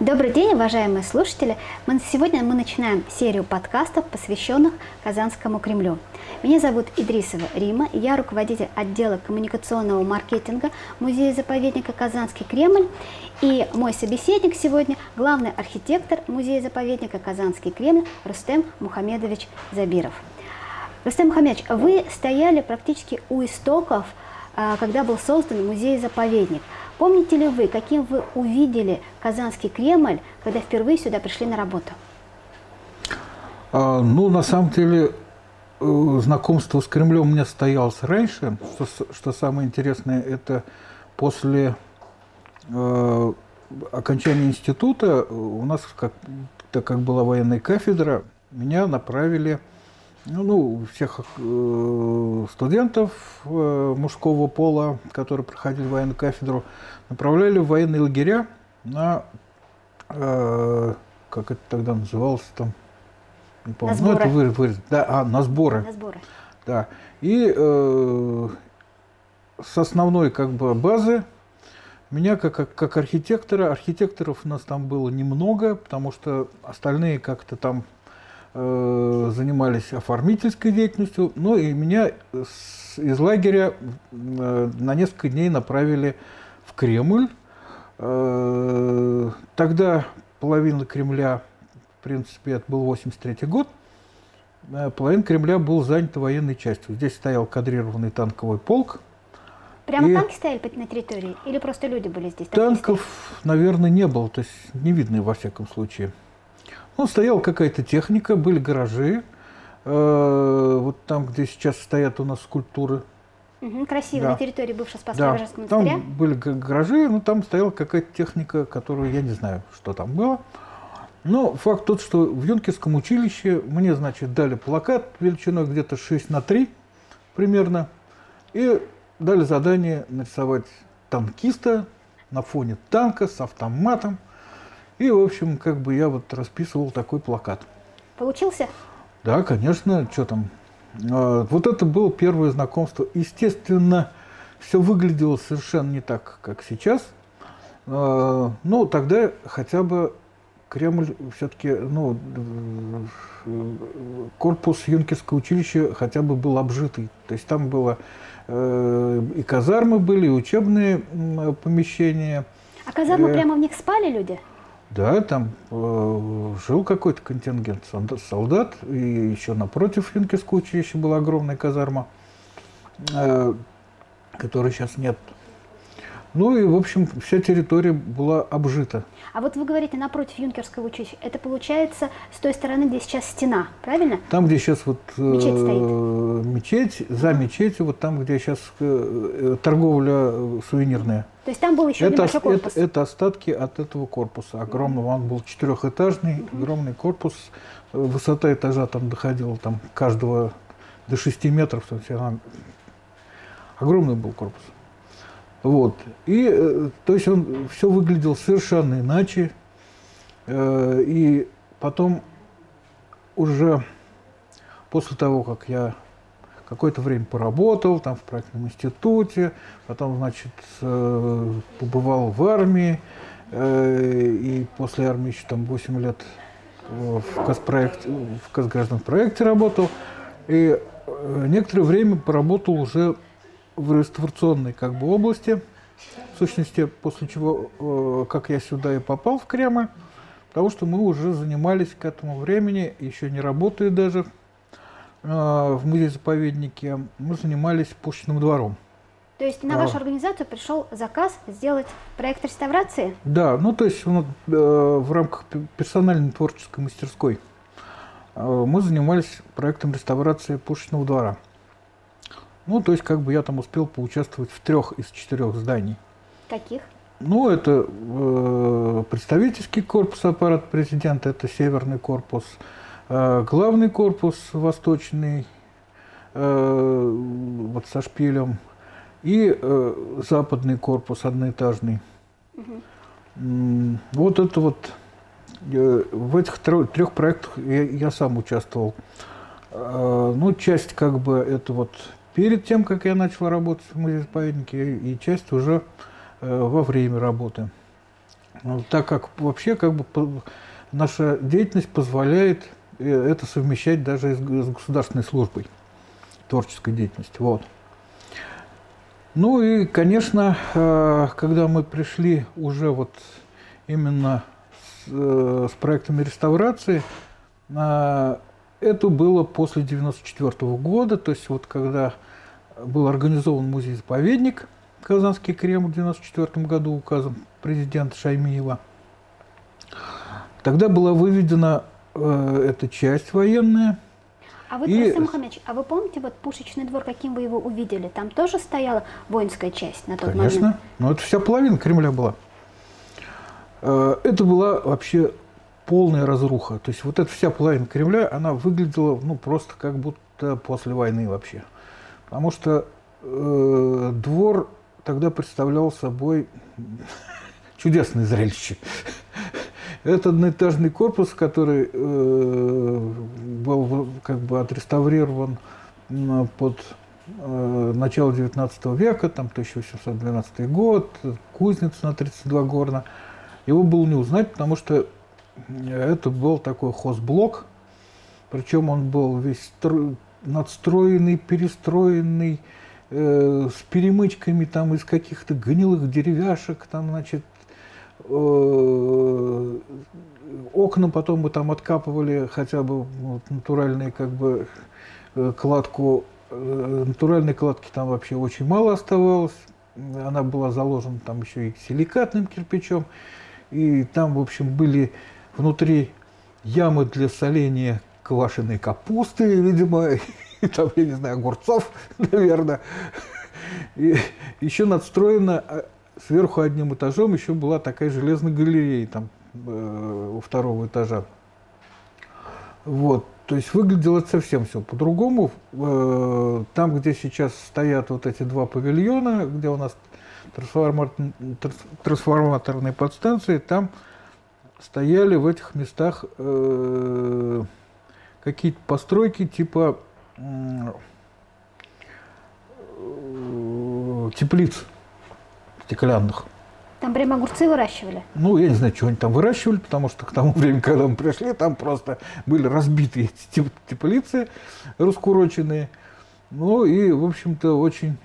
Добрый день, уважаемые слушатели! Мы, сегодня мы начинаем серию подкастов, посвященных Казанскому Кремлю. Меня зовут Идрисова Рима, я руководитель отдела коммуникационного маркетинга Музея-заповедника Казанский Кремль. И мой собеседник сегодня – главный архитектор Музея-заповедника Казанский Кремль Рустем Мухамедович Забиров. Рустем Мухамедович, вы стояли практически у истоков, а, когда был создан музей-заповедник – Помните ли вы, каким вы увидели Казанский Кремль, когда впервые сюда пришли на работу? А, ну, на самом деле, э, знакомство с Кремлем у меня состоялось раньше. Что, что самое интересное, это после э, окончания института у нас, как, так как была военная кафедра, меня направили ну, ну, всех э, студентов э, мужского пола, которые проходили военную кафедру, направляли в военные лагеря на, э, как это тогда называлось там, не помню. На сборы. Ну, это вы, вы, да, а, на сборы. На сборы. Да. И э, с основной как бы базы меня как, как, архитектора, архитекторов у нас там было немного, потому что остальные как-то там занимались оформительской деятельностью, ну и меня из лагеря э, на несколько дней направили в Кремль. Э, тогда половина Кремля, в принципе, это был 83 год, половина Кремля был занята военной частью. Здесь стоял кадрированный танковый полк. Прямо и танки стояли на территории? Или просто люди были здесь? Танков, наверное, не было, то есть не видно во всяком случае. Ну, стояла какая-то техника, были гаражи. Э, вот там, где сейчас стоят у нас скульптуры. Угу, красиво, да. на территории бывшего Спасского да. Там были гаражи, но там стояла какая-то техника, которую я не знаю, что там было. Но факт тот, что в Юнкерском училище мне, значит, дали плакат величиной где-то 6 на 3 примерно. И дали задание нарисовать танкиста на фоне танка с автоматом. И, в общем, как бы я вот расписывал такой плакат. Получился? Да, конечно, что там. А, вот это было первое знакомство. Естественно, все выглядело совершенно не так, как сейчас. А, но тогда хотя бы Кремль все-таки, ну, корпус юнкерского училища хотя бы был обжитый. То есть там было э, и казармы были, и учебные помещения. А казармы э, прямо в них спали люди? Да, там э, жил какой-то контингент солдат, и еще напротив Юнкерского училища была огромная казарма, э, которой сейчас нет. Ну и, в общем, вся территория была обжита. А вот вы говорите напротив Юнкерского училища. Это получается с той стороны, где сейчас стена, правильно? Там, где сейчас вот мечеть, э, стоит. мечеть за мечетью, вот там, где сейчас э, торговля сувенирная. То есть там был еще это, небольшой корпус? Это, это остатки от этого корпуса огромного. Он был четырехэтажный, огромный корпус. Высота этажа там доходила там каждого до 6 метров. То есть она... Огромный был корпус. Вот. И, э, то есть он все выглядел совершенно иначе. Э, и потом уже после того, как я какое-то время поработал там в проектном институте, потом, значит, э, побывал в армии, и после армии еще там 8 лет в, Казпроект, в Казграждан проекте работал. И некоторое время поработал уже в реставрационной как бы области, в сущности, после чего, э, как я сюда и попал в Кремль, потому что мы уже занимались к этому времени, еще не работая даже э, в музее-заповеднике, мы занимались Пушечным двором. То есть на вашу а. организацию пришел заказ сделать проект реставрации? Да, ну то есть ну, в рамках персональной творческой мастерской мы занимались проектом реставрации Пушечного двора. Ну, то есть, как бы я там успел поучаствовать в трех из четырех зданий. Каких? Ну, это э, представительский корпус аппарата президента, это северный корпус, э, главный корпус восточный, э, вот со шпилем, и э, западный корпус одноэтажный. Угу. Вот это вот э, в этих трех проектах я, я сам участвовал. Э, ну, часть как бы это вот перед тем, как я начал работать в музее-заповеднике, и часть уже э, во время работы. Ну, так как вообще как бы наша деятельность позволяет э, это совмещать даже с государственной службой, творческой деятельностью. Вот. Ну и, конечно, э, когда мы пришли уже вот именно с, с проектами реставрации, это было после 1994 года, то есть вот когда был организован музей-заповедник Казанский Кремль в 1994 году указом президента Шаймиева. Тогда была выведена э, эта часть военная. А вы, и... Мухаммедович, а вы помните вот пушечный двор, каким вы его увидели? Там тоже стояла воинская часть на тот Конечно. момент? Конечно, но это вся половина Кремля была. Э, это была вообще полная разруха. То есть вот эта вся половина Кремля, она выглядела ну, просто как будто после войны вообще. Потому что э, двор тогда представлял собой чудесное зрелище. Это одноэтажный корпус, который э, был как бы отреставрирован под э, начало 19 века, там 1812 год, кузница на 32 горна. Его было не узнать, потому что это был такой хозблок, причем он был весь надстроенный, перестроенный, э, с перемычками там из каких-то гнилых деревяшек, там, значит, э, окна потом мы там откапывали хотя бы вот, натуральные как бы э, кладку, э, натуральной кладки там вообще очень мало оставалось, она была заложена там еще и силикатным кирпичом, и там, в общем, были внутри ямы для соления квашеной капусты, видимо, и там, я не знаю, огурцов, наверное. И еще надстроена а, сверху одним этажом еще была такая железная галерея там э, у второго этажа. Вот. То есть выглядело совсем все по-другому. Э, там, где сейчас стоят вот эти два павильона, где у нас трансформатор, трансформаторные подстанции, там стояли в этих местах э, какие-то постройки типа э, теплиц стеклянных. Там прямо огурцы выращивали? Ну, я не знаю, что они там выращивали, потому что к тому времени, когда мы пришли, там просто были разбитые эти теплицы раскуроченные. Ну и, в общем-то, очень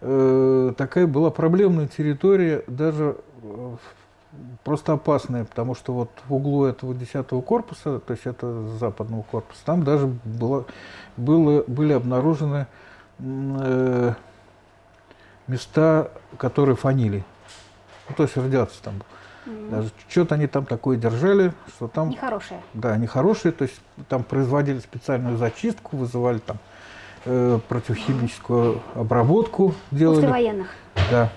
э, такая была проблемная территория, даже э, просто опасная, потому что вот в углу этого 10 корпуса, то есть это западного корпуса, там даже было, было, были обнаружены э, места, которые фанили. Ну, то есть радиация там. Mm-hmm. Даже что-то они там такое держали, что там... Нехорошее. Да, нехорошее. То есть там производили специальную зачистку, вызывали там э, противохимическую обработку. Делали. После военных. Да,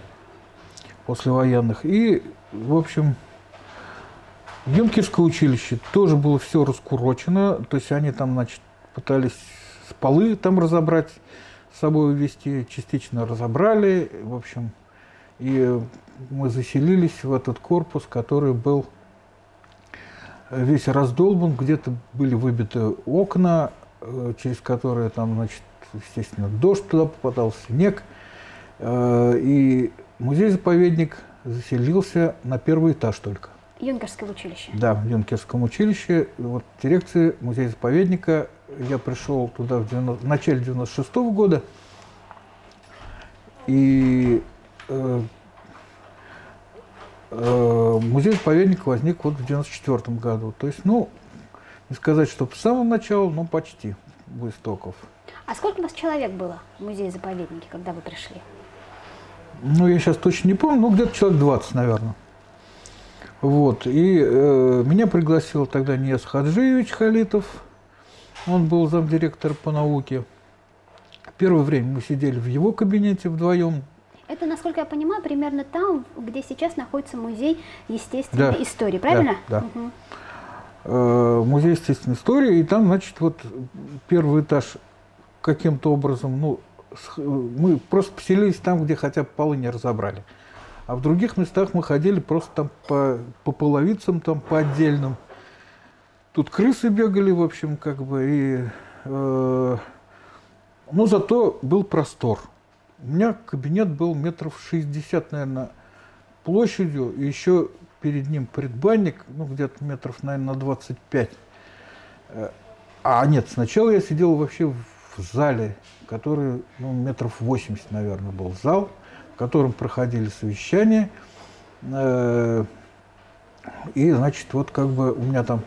после военных. И в общем, Юнкерское училище тоже было все раскурочено, то есть они там, значит, пытались с полы там разобрать, с собой увезти, частично разобрали, в общем, и мы заселились в этот корпус, который был весь раздолбан, где-то были выбиты окна, э, через которые там, значит, естественно, дождь туда попадал, снег, э, и музей-заповедник – заселился на первый этаж только. Юнкерское училище? Да, в Юнкерском училище. Вот дирекции музея-заповедника. Я пришел туда в, 90, в начале 96 -го года. И э, э, музей-заповедник возник вот в 94 году. То есть, ну, не сказать, что с самого начала, но почти у истоков. А сколько у вас человек было в музее-заповеднике, когда вы пришли? Ну, я сейчас точно не помню, ну, где-то человек 20, наверное. Вот, и э, меня пригласил тогда Ниес Хаджиевич Халитов, он был замдиректора по науке. Первое время мы сидели в его кабинете вдвоем. Это, насколько я понимаю, примерно там, где сейчас находится музей естественной да, истории, правильно? Да. да. Угу. Музей естественной истории, и там, значит, вот первый этаж каким-то образом, ну, мы просто поселились там, где хотя бы полы не разобрали. А в других местах мы ходили просто там по, по половицам, там по отдельным. Тут крысы бегали, в общем, как бы, и... Э, но зато был простор. У меня кабинет был метров 60, наверное, площадью, и еще перед ним предбанник, ну, где-то метров, наверное, на 25. Э, а нет, сначала я сидел вообще в зале, который, ну, метров 80, наверное, был зал, в котором проходили совещания. Э, и, значит, вот как бы у меня там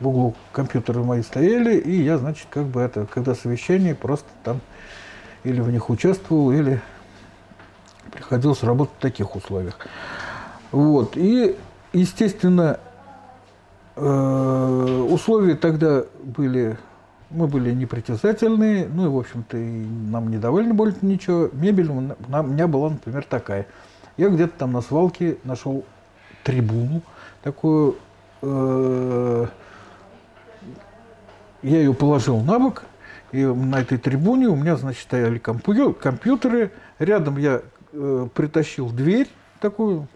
в углу компьютеры мои стояли, и я, значит, как бы это, когда совещание, просто там или в них участвовал, или приходилось работать в таких условиях. Вот. И, естественно, э, условия тогда были, мы были непритязательные, ну и, в общем-то, нам не давали больше ничего. Мебель у меня была, например, такая. Я где-то там на свалке нашел трибуну, такую, э, я ее положил на бок, и на этой трибуне у меня, значит, стояли компьютеры. Рядом я э, притащил дверь такую,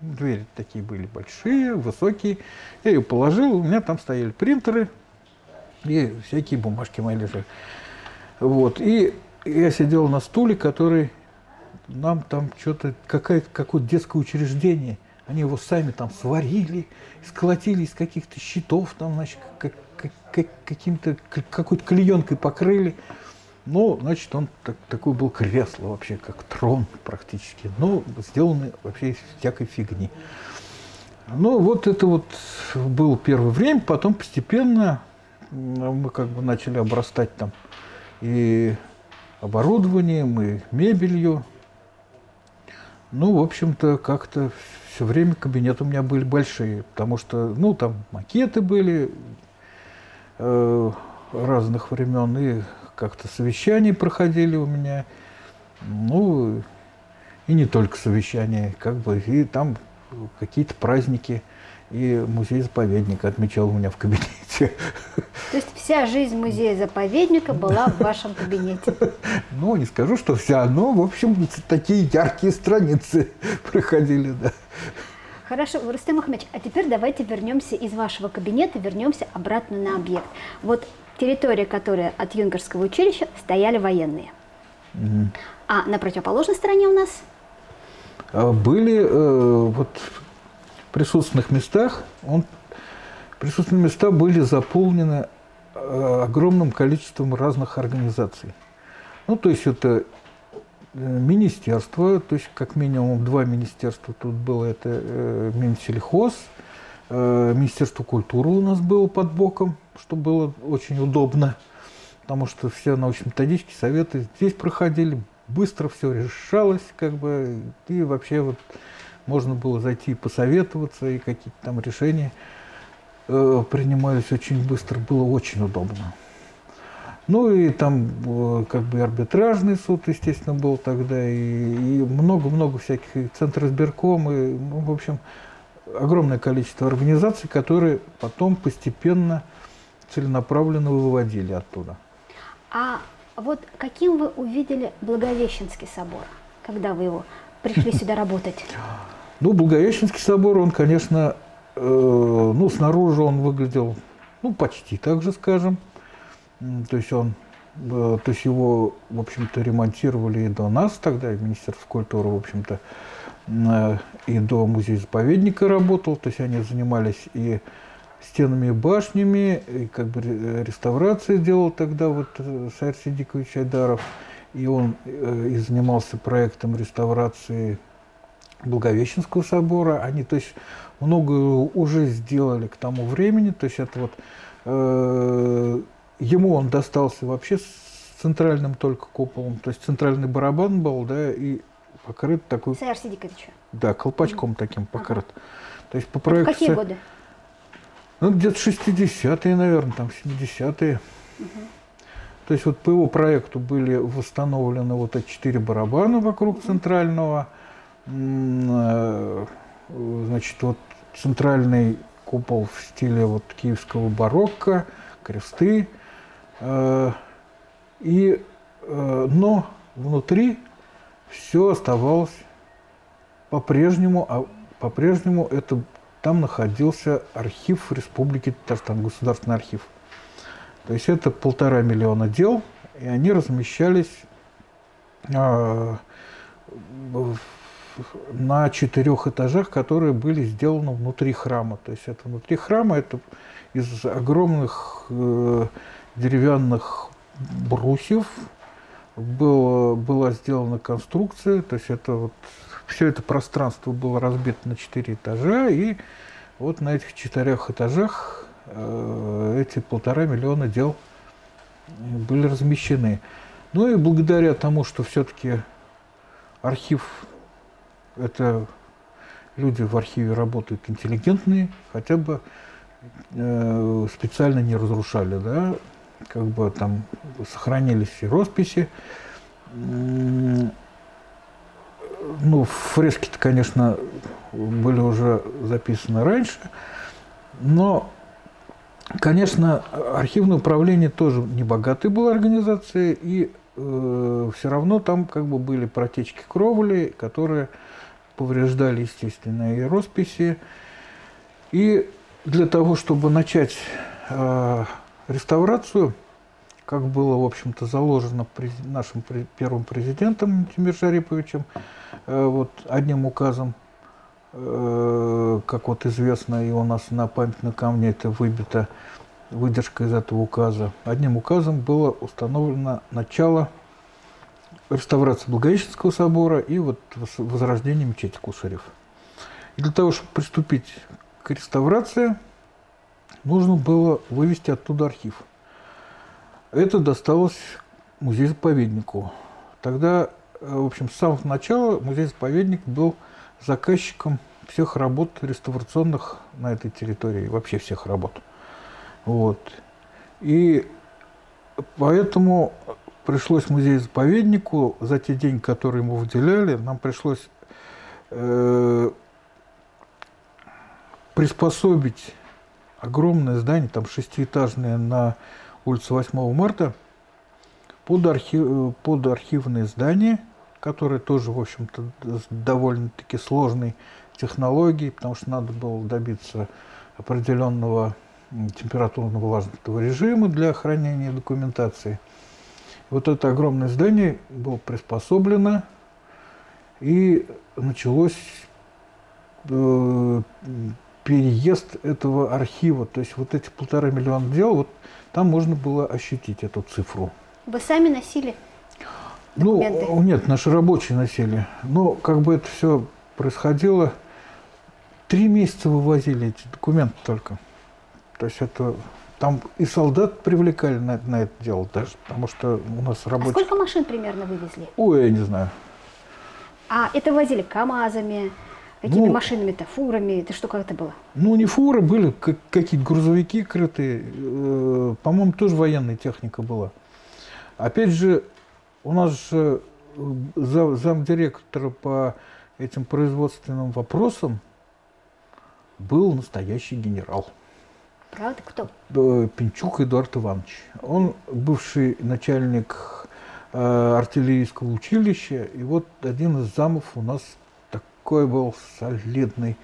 двери такие были большие, высокие. Я ее положил, у меня там стояли принтеры и всякие бумажки мои лежали. Вот. И я сидел на стуле, который нам там что-то, какое-то какое детское учреждение. Они его сами там сварили, сколотили из каких-то щитов, там, значит, как, как, каким-то, какой-то клеенкой покрыли. Ну, значит, он так, такой был кресло вообще, как трон практически. Ну, сделанный вообще из всякой фигни. Ну, вот это вот было первое время, потом постепенно мы как бы начали обрастать там и оборудованием, и мебелью. Ну, в общем-то, как-то все время кабинеты у меня были большие, потому что, ну, там макеты были, Э, разных времен, и как-то совещания проходили у меня, ну, и не только совещания, как бы, и там какие-то праздники, и музей-заповедник отмечал у меня в кабинете. То есть вся жизнь музея-заповедника была в вашем кабинете? Ну, не скажу, что вся, но, в общем, такие яркие страницы проходили, да. Хорошо, Рустем Ахмедович, а теперь давайте вернемся из вашего кабинета, вернемся обратно на объект. Вот территория, которая от юнкерского училища, стояли военные. Угу. А на противоположной стороне у нас? А, были э, вот присутственных местах, он, присутственные места были заполнены э, огромным количеством разных организаций. Ну, то есть это Э, министерства, то есть как минимум два министерства тут было, это э, Минсельхоз, э, Министерство культуры у нас было под боком, что было очень удобно, потому что все научно-методические советы здесь проходили, быстро все решалось, как бы, и вообще вот можно было зайти и посоветоваться, и какие-то там решения э, принимались очень быстро, было очень удобно. Ну и там э, как бы арбитражный суд, естественно, был тогда, и много-много всяких, и Центр избирком, и, ну, в общем, огромное количество организаций, которые потом постепенно целенаправленно выводили оттуда. А вот каким вы увидели Благовещенский собор, когда вы его пришли сюда работать? Ну, Благовещенский собор, он, конечно, э, ну, снаружи он выглядел, ну, почти так же, скажем, то есть он, э, то есть его, в общем-то, ремонтировали и до нас тогда, и Министерство культуры, в общем-то, э, и до музея-заповедника работал, то есть они занимались и стенами и башнями, и как бы реставрации делал тогда вот э, Саир Сидикович Айдаров, и он и занимался проектом реставрации Благовещенского собора. Они, то есть, многое уже сделали к тому времени, то есть это вот ему он достался вообще с центральным только куполом, то есть центральный барабан был, да, и покрыт такой... Саяр Сидиковича. Да, колпачком mm-hmm. таким покрыт. Ага. То есть по проекту... Это какие годы? Ну, где-то 60-е, наверное, там 70-е. Угу. То есть вот по его проекту были восстановлены вот эти четыре барабана вокруг центрального. Э, значит, вот центральный купол в стиле вот киевского барокко, кресты, Э, и, э, но внутри все оставалось по-прежнему, а по-прежнему это там находился архив Республики Татарстан, государственный архив. То есть это полтора миллиона дел, и они размещались в на четырех этажах, которые были сделаны внутри храма. То есть это внутри храма, это из огромных э, деревянных брусьев было, была сделана конструкция, то есть это вот все это пространство было разбито на четыре этажа, и вот на этих четырех этажах э, эти полтора миллиона дел были размещены. Ну и благодаря тому, что все-таки архив – это люди в архиве работают интеллигентные, хотя бы э, специально не разрушали, да, как бы там сохранились все росписи. Ну, фрески-то, конечно, были уже записаны раньше, но Конечно, архивное управление тоже не богатой была организация, и э, все равно там как бы были протечки кровли, которые повреждали, естественно, и росписи. И для того, чтобы начать э, реставрацию, как было, в общем-то, заложено нашим первым президентом Тимир Шариповичем, э, вот одним указом, Э, как вот известно, и у нас на памятном камне это выбито, выдержка из этого указа. Одним указом было установлено начало реставрации Благовещенского собора и вот возрождение мечети Кусарев. И для того, чтобы приступить к реставрации, нужно было вывести оттуда архив. Это досталось музей-заповеднику. Тогда, э, в общем, с самого начала музей-заповедник был заказчиком всех работ реставрационных на этой территории, вообще всех работ. Вот. И поэтому пришлось музею-заповеднику за те деньги, которые ему выделяли, нам пришлось э, приспособить огромное здание, там шестиэтажное на улице 8 марта, под, архив, под архивное здание – который тоже, в общем-то, довольно-таки сложной технологии, потому что надо было добиться определенного температурного влажного режима для хранения документации. Вот это огромное здание было приспособлено, и началось э, переезд этого архива. То есть вот эти полтора миллиона дел, вот там можно было ощутить эту цифру. Вы сами носили документы? Ну, нет, наши рабочие носили. Но как бы это все происходило, три месяца вывозили эти документы только. То есть это там и солдат привлекали на, на это дело даже, потому что у нас рабочие... А сколько машин примерно вывезли? Ой, я не знаю. А это возили КАМАЗами, какими ну, машинами-то, фурами? Это что, как это было? Ну, не фуры, были как, какие-то грузовики крытые. Э, по-моему, тоже военная техника была. Опять же, у нас же э, зам, замдиректора по этим производственным вопросам был настоящий генерал. Правда? Кто? Пинчук Эдуард Иванович. Он бывший начальник э, артиллерийского училища. И вот один из замов у нас такой был солидный.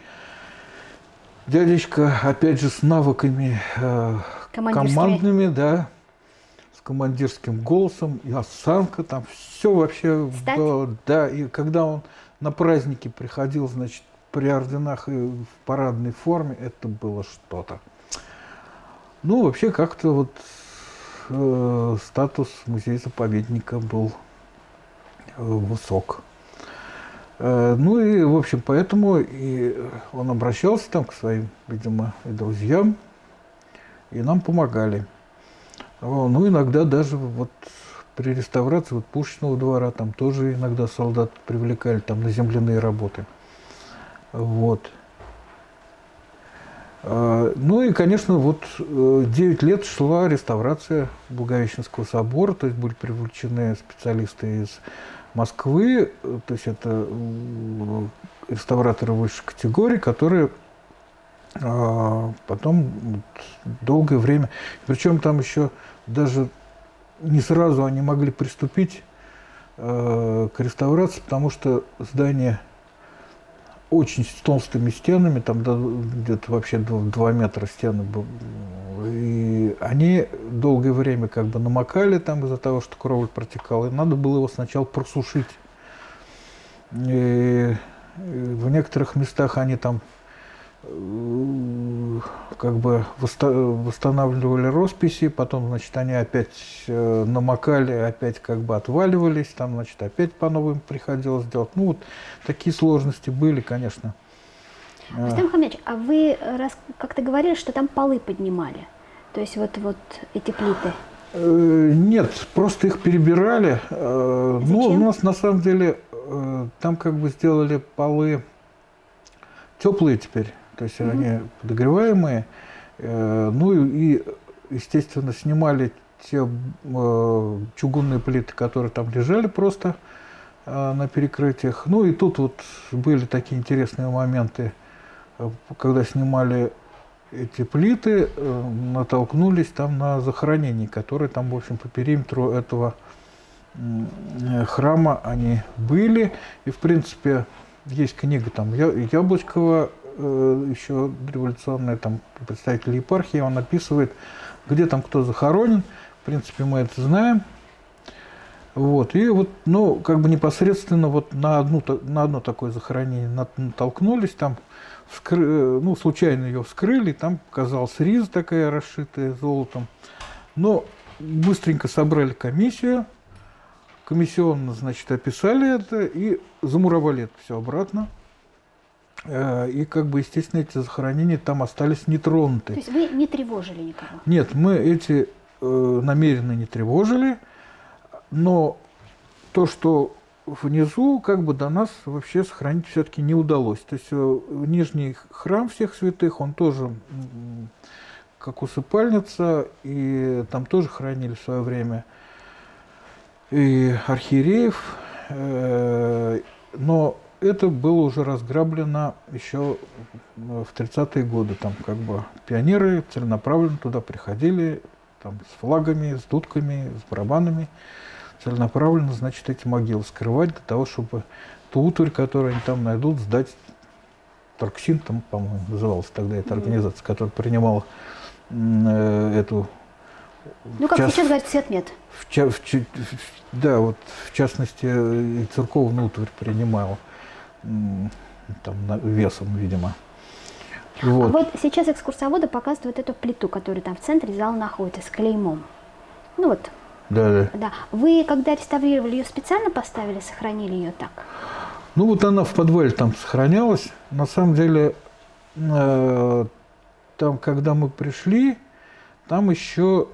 Дядечка, опять же, с навыками э, командными, да с командирским голосом, и осанка, там все вообще Стать? было. Да, и когда он на праздники приходил, значит, при орденах и в парадной форме, это было что-то. Ну, вообще как-то вот э, статус музея-заповедника был э, высок. Э, ну и, в общем, поэтому и он обращался там к своим, видимо, и друзьям, и нам помогали. Ну, иногда даже вот при реставрации вот Пушечного двора там тоже иногда солдат привлекали там на земляные работы. Вот. А, ну и, конечно, вот 9 э, лет шла реставрация Благовещенского собора, то есть были привлечены специалисты из Москвы, то есть это реставраторы высшей категории, которые а, потом долгое время, причем там еще даже не сразу они могли приступить э, к реставрации, потому что здание очень с толстыми стенами, там где-то вообще 2 метра стены был. И они долгое время как бы намокали там из-за того, что кровь протекала. И надо было его сначала просушить. И В некоторых местах они там как бы восстанавливали росписи, потом, значит, они опять э, намокали, опять как бы отваливались, там, значит, опять по новым приходилось делать. Ну, вот такие сложности были, конечно. Рустам Хамович, а вы как-то говорили, что там полы поднимали? То есть вот, вот эти плиты? Э, нет, просто их перебирали. Зачем? Ну, у нас на самом деле там как бы сделали полы теплые теперь. То есть угу. они подогреваемые. Э, ну и, естественно, снимали те э, чугунные плиты, которые там лежали просто э, на перекрытиях. Ну и тут вот были такие интересные моменты, когда снимали эти плиты, натолкнулись там на захоронения, которые там, в общем, по периметру этого храма они были. И, в принципе, есть книга там Яблочкова еще революционный там, представитель епархии, он описывает, где там кто захоронен. В принципе, мы это знаем. Вот. И вот, ну, как бы непосредственно вот на, одну, на одно такое захоронение натолкнулись, там, вскры, э, ну, случайно ее вскрыли, там показалась риза такая, расшитая золотом. Но быстренько собрали комиссию, комиссионно, значит, описали это и замуровали это все обратно. Э, и как бы, естественно, эти захоронения там остались нетронуты. То есть вы не тревожили никого? Нет, мы эти э, намеренно не тревожили, но то, что внизу, как бы до нас вообще сохранить все-таки не удалось. То есть э, нижний храм всех святых, он тоже как усыпальница, и там тоже хранили в свое время и архиереев, э, но это было уже разграблено еще в 30-е годы. Там как бы пионеры целенаправленно туда приходили там, с флагами, с дудками, с барабанами. Целенаправленно, значит, эти могилы скрывать для того, чтобы ту утварь, которую они там найдут, сдать Торксин, там, по-моему, называлась тогда эта организация, которая принимала э, эту ну, как час, сейчас говорят, цветмет. В, в, в, да, вот в частности, и церковную утварь принимала там, весом, видимо. Вот. А вот сейчас экскурсоводы показывают эту плиту, которая там в центре зала находится, с клеймом. Ну вот. Да, да. да. Вы, когда реставрировали ее, специально поставили, сохранили ее так? Ну вот она в подвале там сохранялась. На самом деле, э, там, когда мы пришли, там еще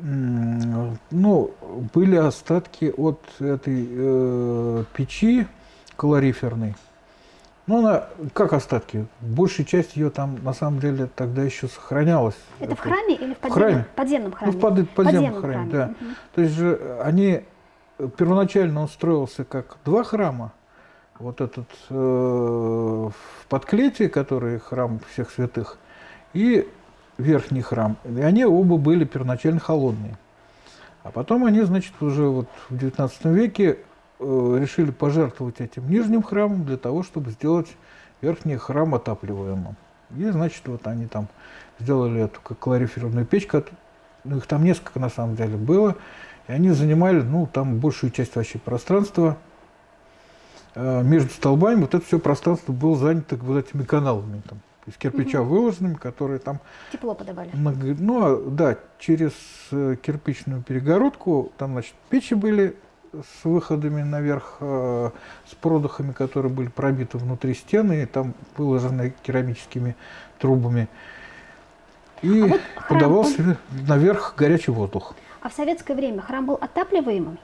ну, были остатки от этой э, печи, калориферный. Ну, она, как остатки, большая часть ее там, на самом деле, тогда еще сохранялась. Это в храме или в, подземном, в храме? подземном храме? Ну, в под, подземном, подземном храме, храме, да. Угу. То есть же они, первоначально он строился как два храма. Вот этот э, в подклете, который храм всех святых, и верхний храм. И они оба были первоначально холодные. А потом они, значит, уже вот в XIX веке Э, решили пожертвовать этим нижним храмом для того, чтобы сделать верхний храм отапливаемым. И, значит, вот они там сделали эту как калориферную печь, ну, их там несколько на самом деле было, и они занимали, ну, там большую часть вообще пространства. Э, между столбами вот это все пространство было занято вот этими каналами, там, из кирпича угу. выложенными, которые там... Тепло подавали. Ну, а, да, через э, кирпичную перегородку, там, значит, печи были с выходами наверх, э, с продухами, которые были пробиты внутри стены, и там выложены керамическими трубами. И а вот подавался он... наверх горячий воздух. А в советское время храм был отапливаемым?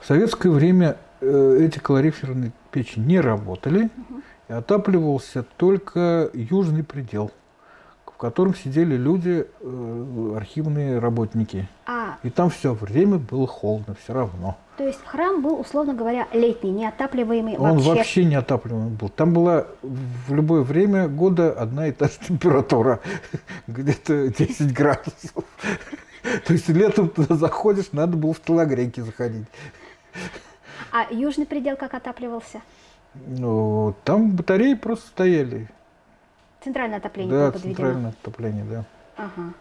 В советское время э, эти калориферные печи не работали, угу. и отапливался только южный предел в котором сидели люди, э, архивные работники. А. И там все время было холодно, все равно. То есть храм был, условно говоря, летний, неотапливаемый Он вообще? Он вообще неотапливаемый был. Там была в любое время года одна и та же температура, где-то 10 градусов. То есть летом туда заходишь, надо было в телогрейки заходить. А южный предел как отапливался? Ну, там батареи просто стояли. Центральное отопление да, было подведено? центральное отопление, да. Ага.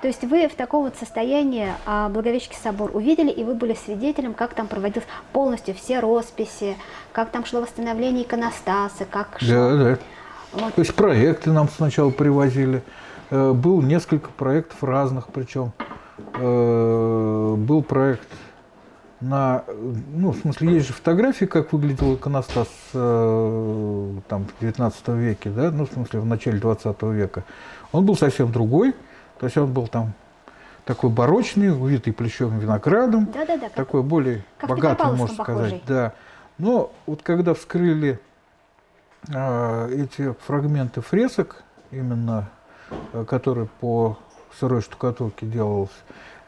То есть вы в таком вот состоянии а, Благовещенский собор увидели, и вы были свидетелем, как там проводились полностью все росписи, как там шло восстановление иконостаса, как шло... Да, да. Вот. То есть проекты нам сначала привозили. Э, был несколько проектов разных, причем э, был проект на, ну, в смысле, есть же фотографии, как выглядел иконостас э, там, в 19 веке, да, ну, в смысле, в начале 20 века. Он был совсем другой, то есть он был там такой барочный, увитый плечом виноградом, да, да, да, такой как, более как богатый, можно похожий. сказать. Да. Но вот когда вскрыли э, эти фрагменты фресок, именно э, которые по сырой штукатурке делалось,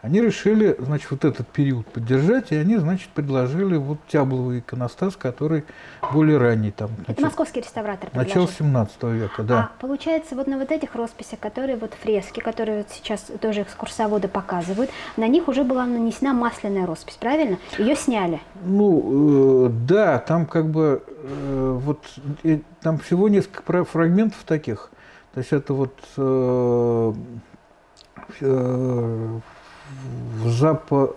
они решили, значит, вот этот период поддержать, и они, значит, предложили вот тябловый иконостас, который более ранний. Там, Это начало, московский реставратор Начало 17 века, да. А получается, вот на вот этих росписях, которые вот фрески, которые вот сейчас тоже экскурсоводы показывают, на них уже была нанесена масляная роспись, правильно? Ее сняли. Ну, э, да, там как бы э, вот э, там всего несколько фрагментов таких. То есть это вот э, э, в, запа...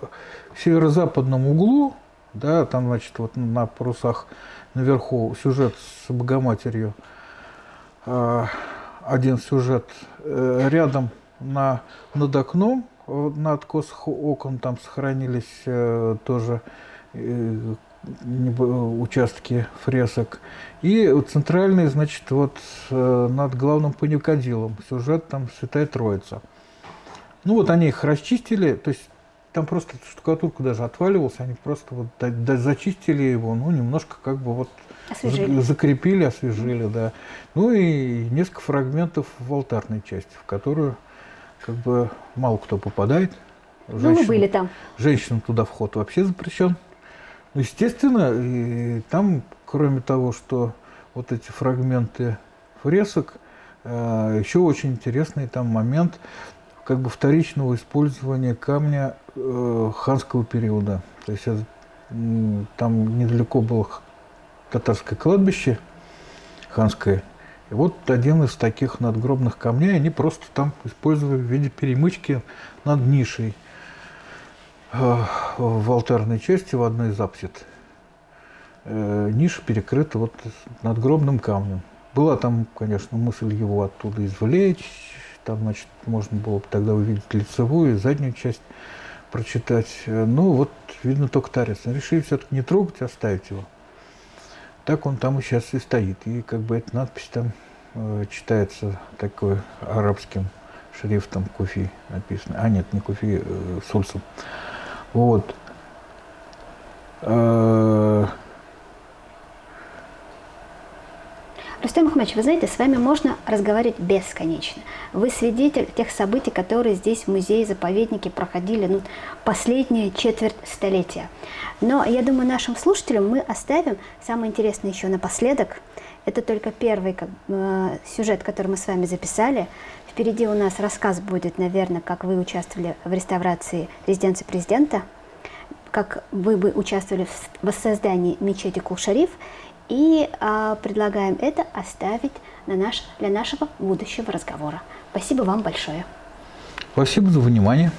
в северо-западном углу, да, там, значит, вот на парусах наверху сюжет с Богоматерью, а, один сюжет э, рядом на, над окном, на откосах окон там сохранились э, тоже э, участки фресок. И центральный, значит, вот над главным паникадилом сюжет там Святая Троица. Ну вот они их расчистили, то есть там просто штукатурка даже отваливалась, они просто вот зачистили его, ну немножко как бы вот освежили. закрепили, освежили, да. Ну и несколько фрагментов в алтарной части, в которую как бы мало кто попадает. Женщин, ну, мы были там. Женщинам туда вход вообще запрещен. Ну, естественно, и там, кроме того, что вот эти фрагменты фресок, э, еще очень интересный там момент как бы вторичного использования камня э, ханского периода. То есть это, там недалеко было татарское кладбище ханское. И вот один из таких надгробных камней они просто там использовали в виде перемычки над нишей э, в алтарной части в одной из апсид. Э, ниша перекрыта вот надгробным камнем. Была там, конечно, мысль его оттуда извлечь, там, значит, можно было бы тогда увидеть лицевую и заднюю часть прочитать. Ну, вот, видно, только тарец. Решили все-таки не трогать, а оставить его. Так он там и сейчас и стоит. И как бы эта надпись там э, читается такой арабским шрифтом Куфи написано. А нет, не Куфи, э, Сульсом. Вот. Э, Рустам Мухаммадович, вы знаете, с вами можно разговаривать бесконечно. Вы свидетель тех событий, которые здесь в музее-заповеднике проходили ну, последнюю четверть столетия. Но я думаю, нашим слушателям мы оставим самое интересное еще напоследок. Это только первый как, э, сюжет, который мы с вами записали. Впереди у нас рассказ будет, наверное, как вы участвовали в реставрации резиденции президента, как вы бы участвовали в воссоздании мечети Кул-Шариф и а, предлагаем это оставить на наш, для нашего будущего разговора. Спасибо вам большое. Спасибо за внимание.